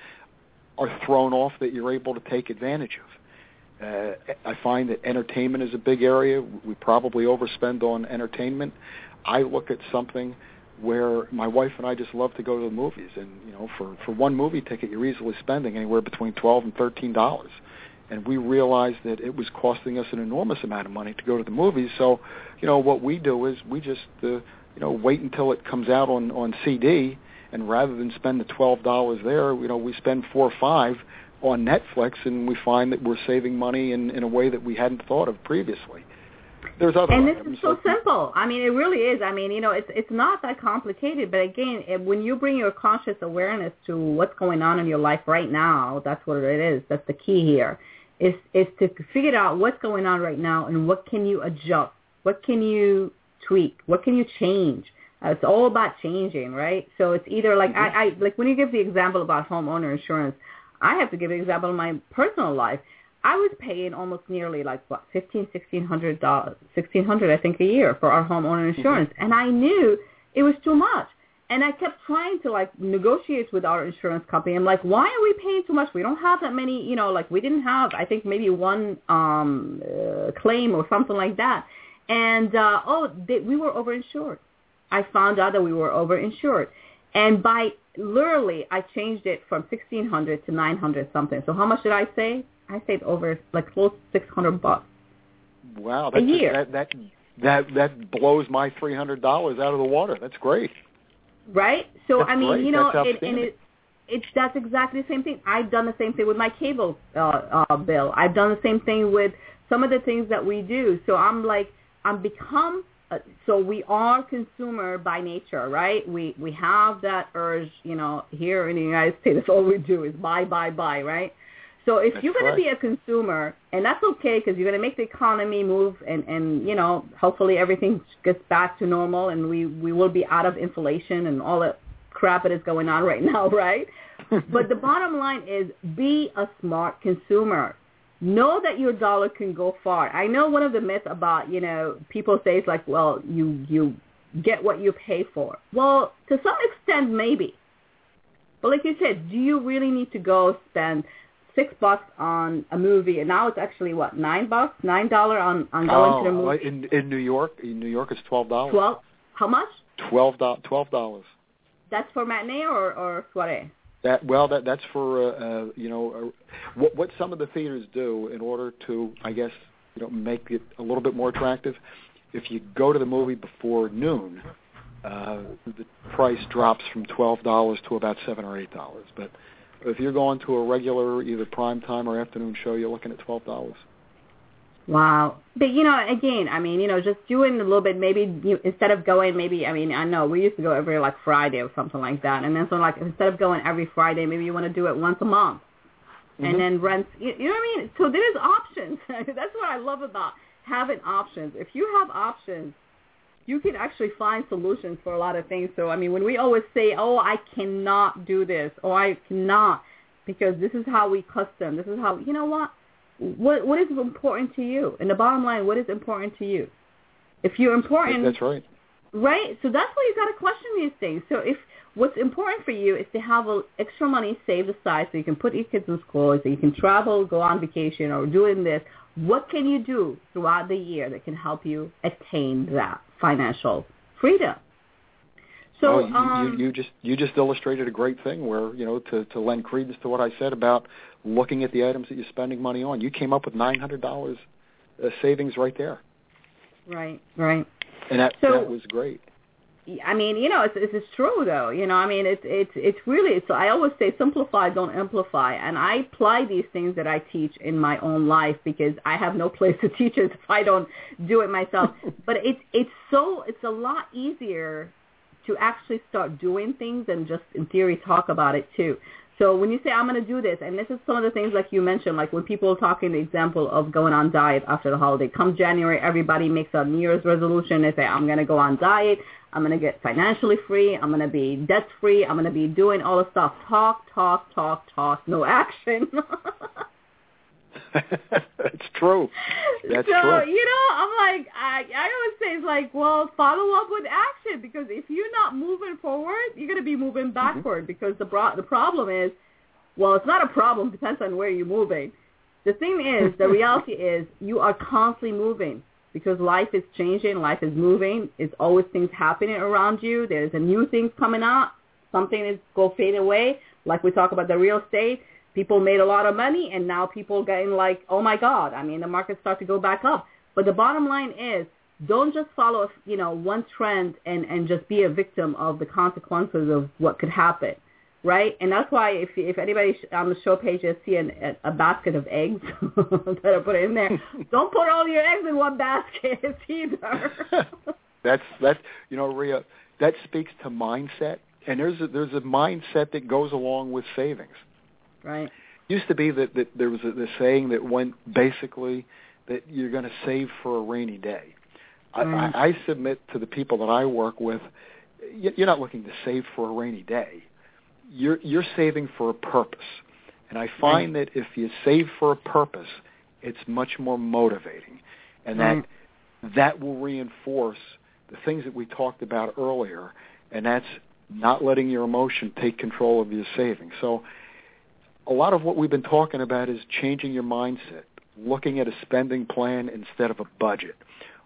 are thrown off that you're able to take advantage of. Uh, I find that entertainment is a big area. We probably overspend on entertainment. I look at something where my wife and I just love to go to the movies, and you know, for for one movie ticket, you're easily spending anywhere between twelve and thirteen dollars. And we realized that it was costing us an enormous amount of money to go to the movies. So, you know, what we do is we just uh, you know wait until it comes out on on CD, and rather than spend the twelve dollars there, you know, we spend four or five on Netflix, and we find that we're saving money in in a way that we hadn't thought of previously. There's other and this items is so simple. I mean, it really is. I mean, you know, it's it's not that complicated. But again, it, when you bring your conscious awareness to what's going on in your life right now, that's what it is. That's the key here. Is is to figure out what's going on right now and what can you adjust, what can you tweak, what can you change. It's all about changing, right? So it's either like I, I like when you give the example about homeowner insurance, I have to give an example in my personal life. I was paying almost nearly like what fifteen, sixteen hundred dollars, sixteen hundred I think a year for our homeowner insurance, and I knew it was too much. And I kept trying to like negotiate with our insurance company. I'm like, why are we paying too much? We don't have that many, you know, like we didn't have, I think maybe one um uh, claim or something like that. And uh oh, they, we were overinsured. I found out that we were overinsured. And by literally, I changed it from 1600 to 900 something. So how much did I say? I saved over like close to 600 bucks. Wow, that's year. that that that that blows my three hundred dollars out of the water. That's great. Right? So That's I mean, great. you know, it, and it, it's that's exactly the same thing. I've done the same thing with my cable uh, uh, bill. I've done the same thing with some of the things that we do. So I'm like, I'm become. Uh, so we are consumer by nature, right? We we have that urge, you know. Here in the United States, all we do is buy, buy, buy, right? So if That's you're going right. to be a consumer, and that's okay because you're going to make the economy move, and and you know, hopefully everything gets back to normal, and we we will be out of inflation and all that crap that is going on right now, right? but the bottom line is be a smart consumer. Know that your dollar can go far. I know one of the myths about, you know, people say it's like, well, you you get what you pay for. Well, to some extent maybe. But like you said, do you really need to go spend six bucks on a movie and now it's actually what, nine bucks? Nine dollar on, on going to the Oh, movie? in in New York, in New York, it's twelve dollars. Twelve how much? Twelve dollars. Twelve dollars. That's for matinee or, or soiree? That well, that that's for uh, uh, you know uh, what what some of the theaters do in order to, I guess, you know, make it a little bit more attractive. If you go to the movie before noon, uh, the price drops from twelve dollars to about seven or eight dollars. But if you're going to a regular either prime time or afternoon show, you're looking at twelve dollars. Wow. But you know, again, I mean, you know, just doing a little bit. Maybe you, instead of going, maybe I mean, I know we used to go every like Friday or something like that, and then so like instead of going every Friday, maybe you want to do it once a month, and mm-hmm. then rent. You, you know what I mean? So there's options. That's what I love about having options. If you have options, you can actually find solutions for a lot of things. So I mean, when we always say, "Oh, I cannot do this," or "I cannot," because this is how we custom. This is how you know what what what is important to you? And the bottom line, what is important to you? If you're important, that's right. Right. So that's why you got to question these things. So if what's important for you is to have a, extra money saved aside so you can put your kids in school, so you can travel, go on vacation, or doing this, what can you do throughout the year that can help you attain that financial freedom? So well, you, um, you, you just you just illustrated a great thing where you know to to lend credence to what I said about looking at the items that you're spending money on. You came up with nine hundred dollars uh, savings right there. Right, right. And that So- that was great. I mean, you know, it's it's, it's true though. You know, I mean, it's it's it's really. So I always say simplify, don't amplify, and I apply these things that I teach in my own life because I have no place to teach it if I don't do it myself. but it's it's so it's a lot easier to actually start doing things and just in theory talk about it too. So when you say I'm going to do this, and this is some of the things like you mentioned, like when people are talking the example of going on diet after the holiday. Come January, everybody makes a New Year's resolution. They say I'm going to go on diet. I'm going to get financially free. I'm going to be debt free. I'm going to be doing all the stuff. Talk, talk, talk, talk. No action. That's true. That's so true. you know, I'm like, I I always say it's like, well, follow up with action because if you're not moving forward, you're gonna be moving mm-hmm. backward because the bro- the problem is, well, it's not a problem. Depends on where you're moving. The thing is, the reality is, you are constantly moving because life is changing, life is moving. It's always things happening around you. There's a new things coming up. Something is go fade away. Like we talk about the real estate people made a lot of money and now people are getting like, oh my God, I mean, the markets start to go back up. But the bottom line is don't just follow, you know, one trend and, and just be a victim of the consequences of what could happen. Right? And that's why if, if anybody on the show page has see a, a basket of eggs that are put in there, don't put all your eggs in one basket either. that's that's you know, Rea, that speaks to mindset, and there's a, there's a mindset that goes along with savings. Right? used to be that, that there was a, this saying that went basically that you're going to save for a rainy day. I, Mm. I, I submit to the people that I work with, you're not looking to save for a rainy day. You're you're saving for a purpose, and I find that if you save for a purpose, it's much more motivating, and Right. that that will reinforce the things that we talked about earlier, and that's not letting your emotion take control of your savings. So a lot of what we've been talking about is changing your mindset, looking at a spending plan instead of a budget.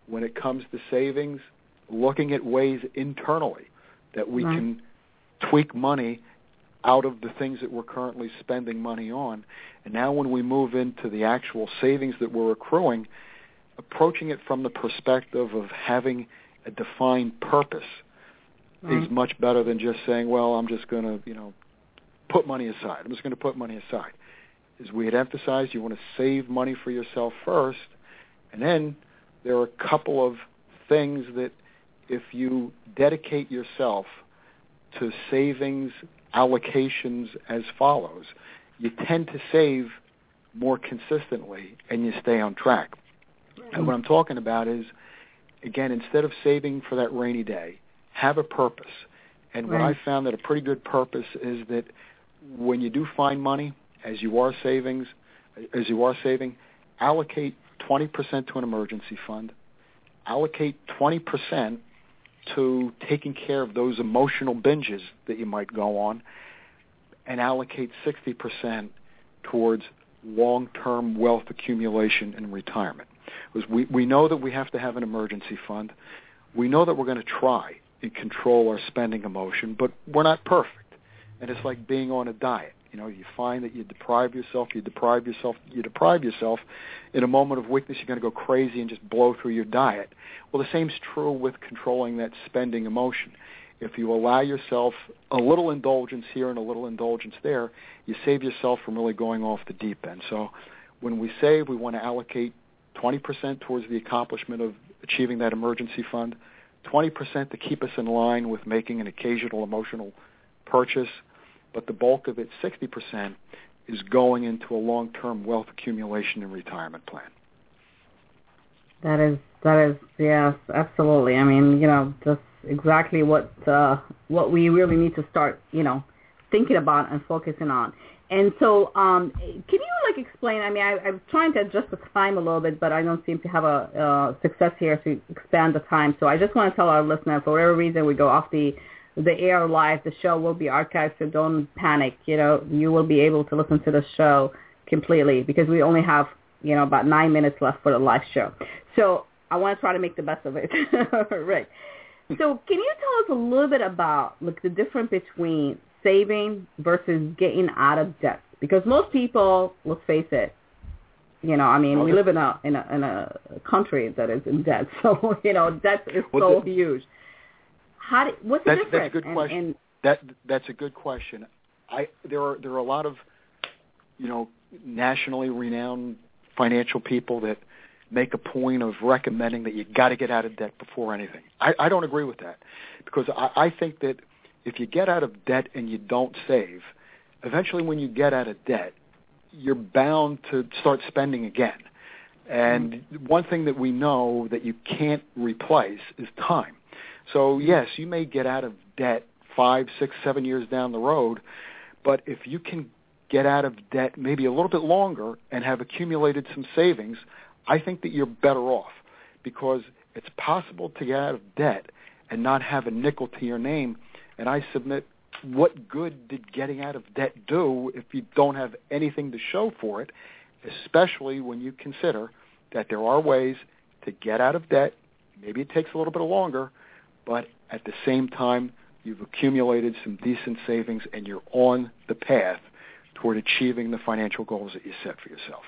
When it comes to savings, looking at ways internally that we Right. can tweak money out of the things that we're currently spending money on. And now when we move into the actual savings that we're accruing, approaching it from the perspective of having a defined purpose Right. is much better than just saying, well, I'm just going to, you know, put money aside. I'm just going to put money aside. As we had emphasized, you want to save money for yourself first, and then there are a couple of things that if you dedicate yourself to savings allocations as follows, you tend to save more consistently and you stay on track. And what I'm talking about is, again, instead of saving for that rainy day, have a purpose. And what I found that a pretty good purpose is that when you do find money, as you are savings, as you are saving, allocate 20% to an emergency fund, allocate 20% to taking care of those emotional binges that you might go on, and allocate 60% towards long-term wealth accumulation and retirement. Because we, we know that we have to have an emergency fund. We know that we're going to try and control our spending emotion, but we're not perfect. And it's like being on a diet. You know, you find that you deprive yourself, you deprive yourself, you deprive yourself. In a moment of weakness, you're going to go crazy and just blow through your diet. Well, the same's true with controlling that spending emotion. If you allow yourself a little indulgence here and a little indulgence there, you save yourself from really going off the deep end. So when we save, we want to allocate 20% towards the accomplishment of achieving that emergency fund, 20% to keep us in line with making an occasional emotional purchase, but the bulk of it, 60%, is going into a long-term wealth accumulation and retirement plan. That is That is, yes, absolutely. I mean, you know, just exactly what uh, what we really need to start, you know, thinking about and focusing on. And so, um, can you like explain? I mean, I, I'm trying to adjust the time a little bit, but I don't seem to have a uh, success here to expand the time. So I just want to tell our listener, for whatever reason we go off the the air live, the show will be archived, so don't panic. You know, you will be able to listen to the show completely because we only have you know about nine minutes left for the live show. So I want to try to make the best of it. right. So can you tell us a little bit about like the difference between saving versus getting out of debt? Because most people, let's face it, you know, I mean, we live in a in a in a country that is in debt, so you know, debt is so the, huge. How do, what's that's, the difference? That's a good question. And, and, that that's a good question. I there are there are a lot of you know nationally renowned financial people that make a point of recommending that you got to get out of debt before anything. I, I don't agree with that because I, I think that if you get out of debt and you don't save, eventually when you get out of debt, you're bound to start spending again. And mm-hmm. one thing that we know that you can't replace is time. So yes, you may get out of debt five, six, seven years down the road, but if you can get out of debt maybe a little bit longer and have accumulated some savings, I think that you're better off because it's possible to get out of debt and not have a nickel to your name. And I submit, what good did getting out of debt do if you don't have anything to show for it, especially when you consider that there are ways to get out of debt. Maybe it takes a little bit longer, but at the same time, you've accumulated some decent savings and you're on the path toward achieving the financial goals that you set for yourself.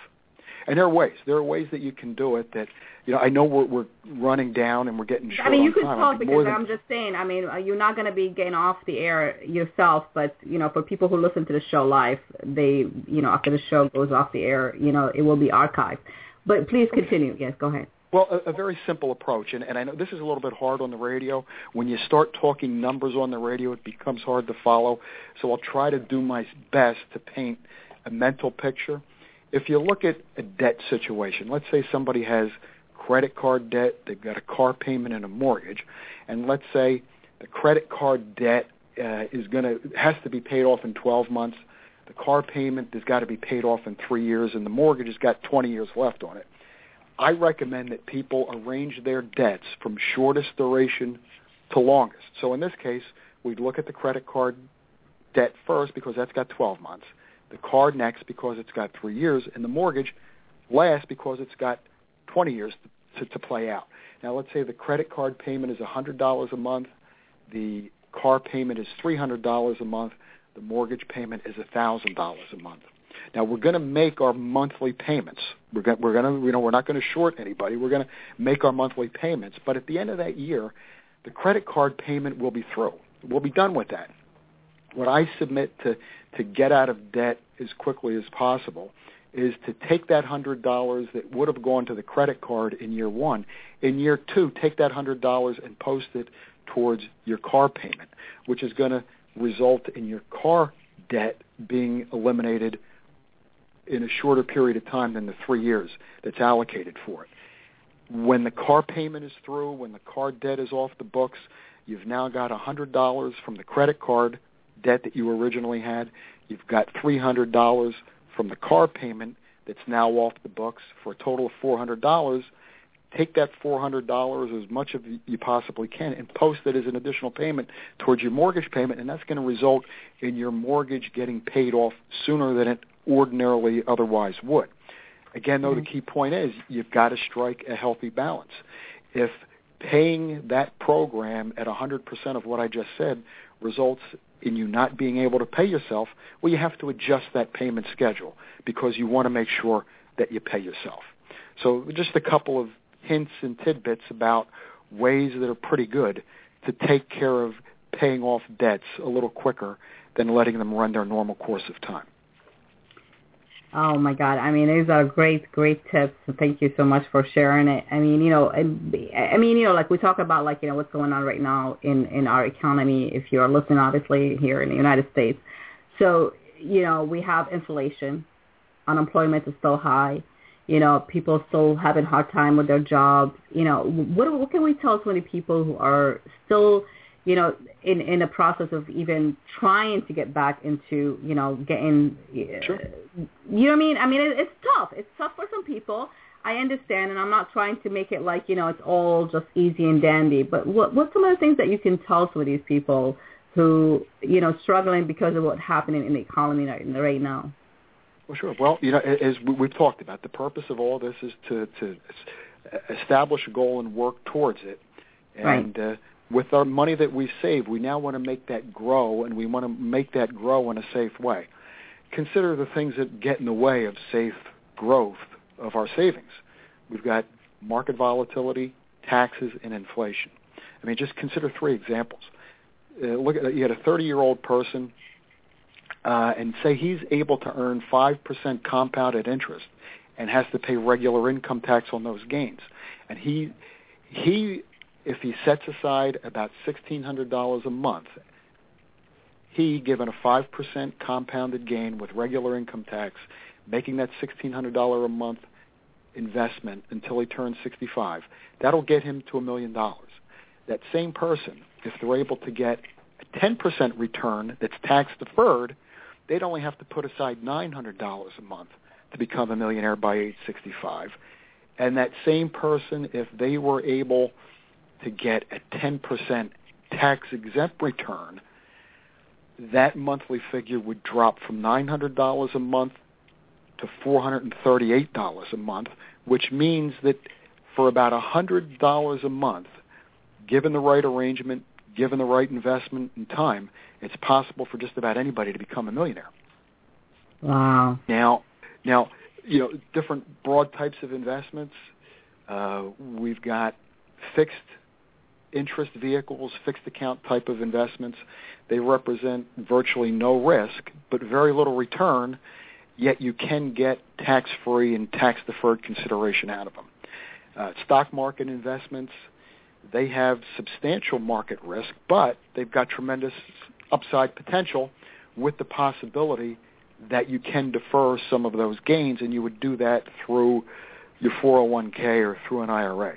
And there are ways. There are ways that you can do it. That you know, I know we're we're running down and we're getting short I mean, you could talk because than... I'm just saying. I mean, uh, you're not going to be getting off the air yourself, but you know, for people who listen to the show live, they, you know, after the show goes off the air, you know, it will be archived. But please continue. Yes, go ahead. Well, a, a very simple approach, and, and I know this is a little bit hard on the radio. When you start talking numbers on the radio, it becomes hard to follow. So I'll try to do my best to paint a mental picture if you look at a debt situation, let's say somebody has credit card debt, they've got a car payment and a mortgage, and let's say the credit card debt uh, is going to has to be paid off in 12 months. The car payment has got to be paid off in three years, and the mortgage has got 20 years left on it. I recommend that people arrange their debts from shortest duration to longest. So in this case, we'd look at the credit card debt first because that's got 12 months the car next because it's got three years, and the mortgage last because it's got 20 years to, to, to play out. Now, let's say the credit card payment is $100 a month, the car payment is $300 a month, the mortgage payment is $1,000 a month. Now we're going to make our monthly payments. We're going, we're going to, you know, we're not going to short anybody. We're going to make our monthly payments. But at the end of that year, the credit card payment will be through. We'll be done with that. What I submit to to get out of debt as quickly as possible is to take that hundred dollars that would have gone to the credit card in year one. In year two, take that hundred dollars and post it towards your car payment, which is going to result in your car debt being eliminated in a shorter period of time than the three years that's allocated for it. When the car payment is through, when the car debt is off the books, you've now got $100 from the credit card debt that you originally had. You've got $300 from the car payment that's now off the books for a total of $400. Take that $400 as much as you possibly can and post it as an additional payment towards your mortgage payment, and that's going to result in your mortgage getting paid off sooner than it ordinarily otherwise would. Again, though, mm-hmm. the key point is you've got to strike a healthy balance. If paying that program at 100% of what I just said results in you not being able to pay yourself, well, you have to adjust that payment schedule because you want to make sure that you pay yourself. So just a couple of hints and tidbits about ways that are pretty good to take care of paying off debts a little quicker than letting them run their normal course of time. Oh my God! I mean, these are great, great tips. Thank you so much for sharing it. I mean, you know, I mean, you know, like we talk about, like you know, what's going on right now in in our economy. If you are listening, obviously here in the United States, so you know, we have inflation, unemployment is still high, you know, people still having a hard time with their jobs. You know, what what can we tell so many people who are still, you know, in in the process of even trying to get back into, you know, getting, sure. you know what I mean? I mean, it, it's tough. It's tough for some people. I understand, and I'm not trying to make it like you know it's all just easy and dandy. But what what's some of the things that you can tell some of these people who you know struggling because of what's happening in the economy right, right now? Well, sure. Well, you know, as we've talked about, the purpose of all this is to to establish a goal and work towards it. And right. uh, with our money that we save, we now want to make that grow, and we want to make that grow in a safe way. Consider the things that get in the way of safe growth of our savings. We've got market volatility, taxes, and inflation. I mean, just consider three examples. Uh, look at you had a 30-year-old person uh, and say he's able to earn 5% compounded interest and has to pay regular income tax on those gains. And he, he, if he sets aside about $1,600 a month, he, given a 5% compounded gain with regular income tax, making that $1,600 a month investment until he turns 65, that'll get him to a million dollars. That same person, if they're able to get a 10% return that's tax deferred, they'd only have to put aside $900 a month to become a millionaire by age 65. And that same person, if they were able to get a 10% tax exempt return, that monthly figure would drop from $900 a month to $438 a month, which means that for about $100 a month, given the right arrangement, given the right investment and time, it's possible for just about anybody to become a millionaire. Wow. Now, now, you know, different broad types of investments. Uh, we've got fixed interest vehicles, fixed account type of investments. They represent virtually no risk, but very little return, yet you can get tax-free and tax-deferred consideration out of them. Uh, stock market investments, they have substantial market risk, but they've got tremendous upside potential with the possibility that you can defer some of those gains, and you would do that through your 401k or through an IRA.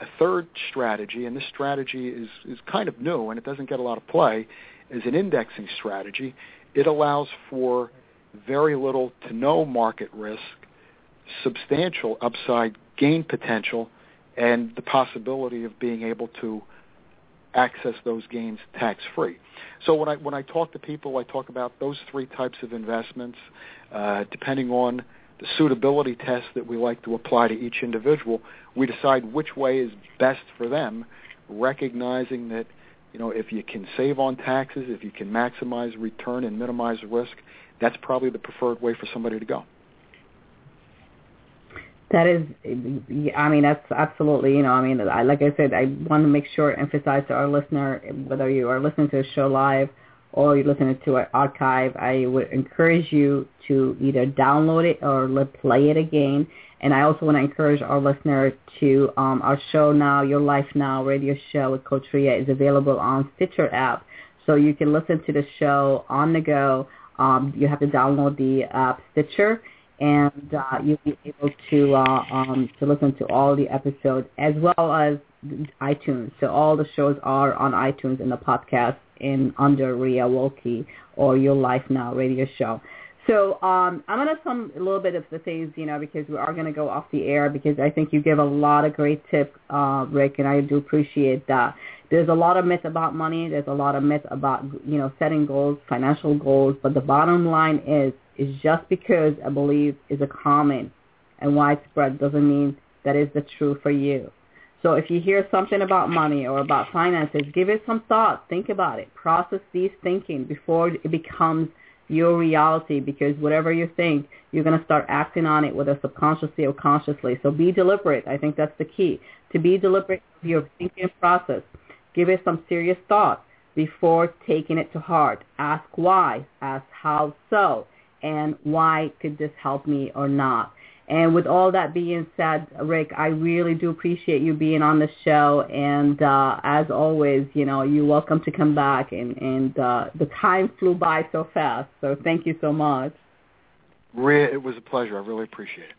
A third strategy, and this strategy is, is kind of new and it doesn't get a lot of play, is an indexing strategy. It allows for very little to no market risk, substantial upside gain potential, and the possibility of being able to access those gains tax free. So when I when I talk to people, I talk about those three types of investments, uh, depending on the suitability test that we like to apply to each individual. We decide which way is best for them, recognizing that you know if you can save on taxes, if you can maximize return and minimize risk, that's probably the preferred way for somebody to go. That is, I mean, that's absolutely, you know, I mean, I, like I said, I want to make sure, emphasize to our listener, whether you are listening to a show live or you're listening to an archive, I would encourage you to either download it or play it again. And I also want to encourage our listener to, um, our show now, Your Life Now radio show with Coach Rea is available on Stitcher app. So you can listen to the show on the go. Um, you have to download the app Stitcher and uh, you'll be able to uh, um, to listen to all the episodes as well as iTunes. So all the shows are on iTunes in the podcast in under Rea Wolke or Your Life Now radio show. So um, I'm going to some a little bit of the things, you know, because we are going to go off the air because I think you give a lot of great tips, uh, Rick, and I do appreciate that. There's a lot of myth about money. There's a lot of myth about, you know, setting goals, financial goals. But the bottom line is is just because a belief is a common and widespread doesn't mean that is the truth for you. So if you hear something about money or about finances, give it some thought. Think about it. Process these thinking before it becomes your reality because whatever you think, you're going to start acting on it whether subconsciously or consciously. So be deliberate. I think that's the key. To be deliberate of your thinking process. Give it some serious thought before taking it to heart. Ask why. Ask how so and why could this help me or not. And with all that being said, Rick, I really do appreciate you being on the show. And uh, as always, you know, you're welcome to come back. And, and uh, the time flew by so fast. So thank you so much. It was a pleasure. I really appreciate it.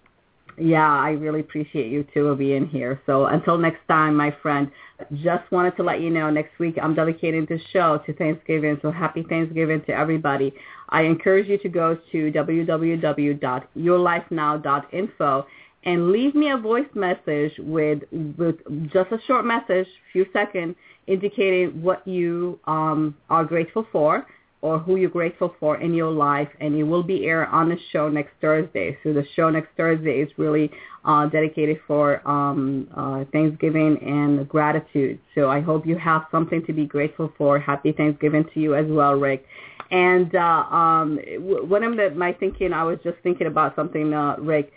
Yeah, I really appreciate you too being here. So until next time, my friend, just wanted to let you know next week I'm dedicating this show to Thanksgiving. So happy Thanksgiving to everybody. I encourage you to go to www.yourlifenow.info and leave me a voice message with, with just a short message, few seconds, indicating what you um, are grateful for or who you're grateful for in your life, and it will be aired on the show next Thursday. So the show next Thursday is really uh, dedicated for um, uh, Thanksgiving and gratitude. So I hope you have something to be grateful for. Happy Thanksgiving to you as well, Rick. And uh, um, one of the, my thinking, I was just thinking about something, uh, Rick.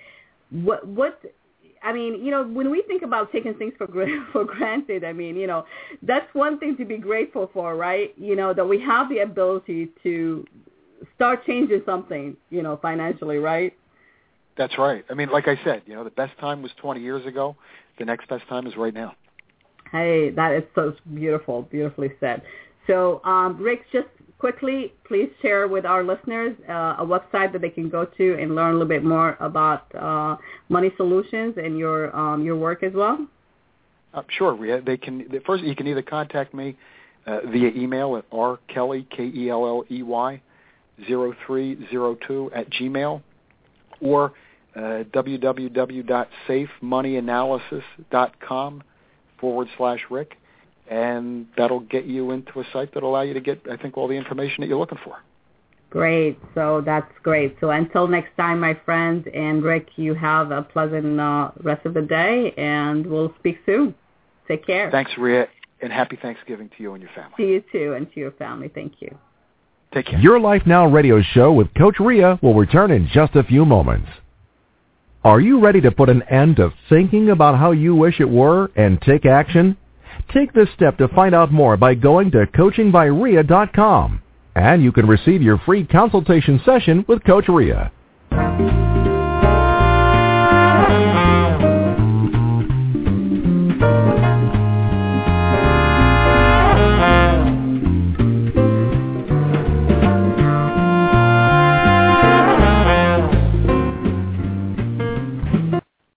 What what I mean, you know, when we think about taking things for for granted, I mean, you know, that's one thing to be grateful for, right? You know, that we have the ability to start changing something, you know, financially, right? That's right. I mean, like I said, you know, the best time was 20 years ago. The next best time is right now. Hey, that is so beautiful, beautifully said. So, um, Rick, just quickly, please share with our listeners uh, a website that they can go to and learn a little bit more about uh, Money Solutions and your um, your work as well. Uh, sure. They can first. You can either contact me uh, via email at rkelley k e l l e y zero three zero two at gmail, or uh, www.safemoneyanalysis.com forward slash Rick and that'll get you into a site that'll allow you to get, I think, all the information that you're looking for. Great. So that's great. So until next time, my friend, and Rick, you have a pleasant uh, rest of the day, and we'll speak soon. Take care. Thanks, Rea, and happy Thanksgiving to you and your family. To you too, and to your family. Thank you. Take care. Your Life Now radio show with Coach Rea will return in just a few moments. Are you ready to put an end to thinking about how you wish it were and take action? Take this step to find out more by going to coachingbyrea.com. And you can receive your free consultation session with Coach Rea.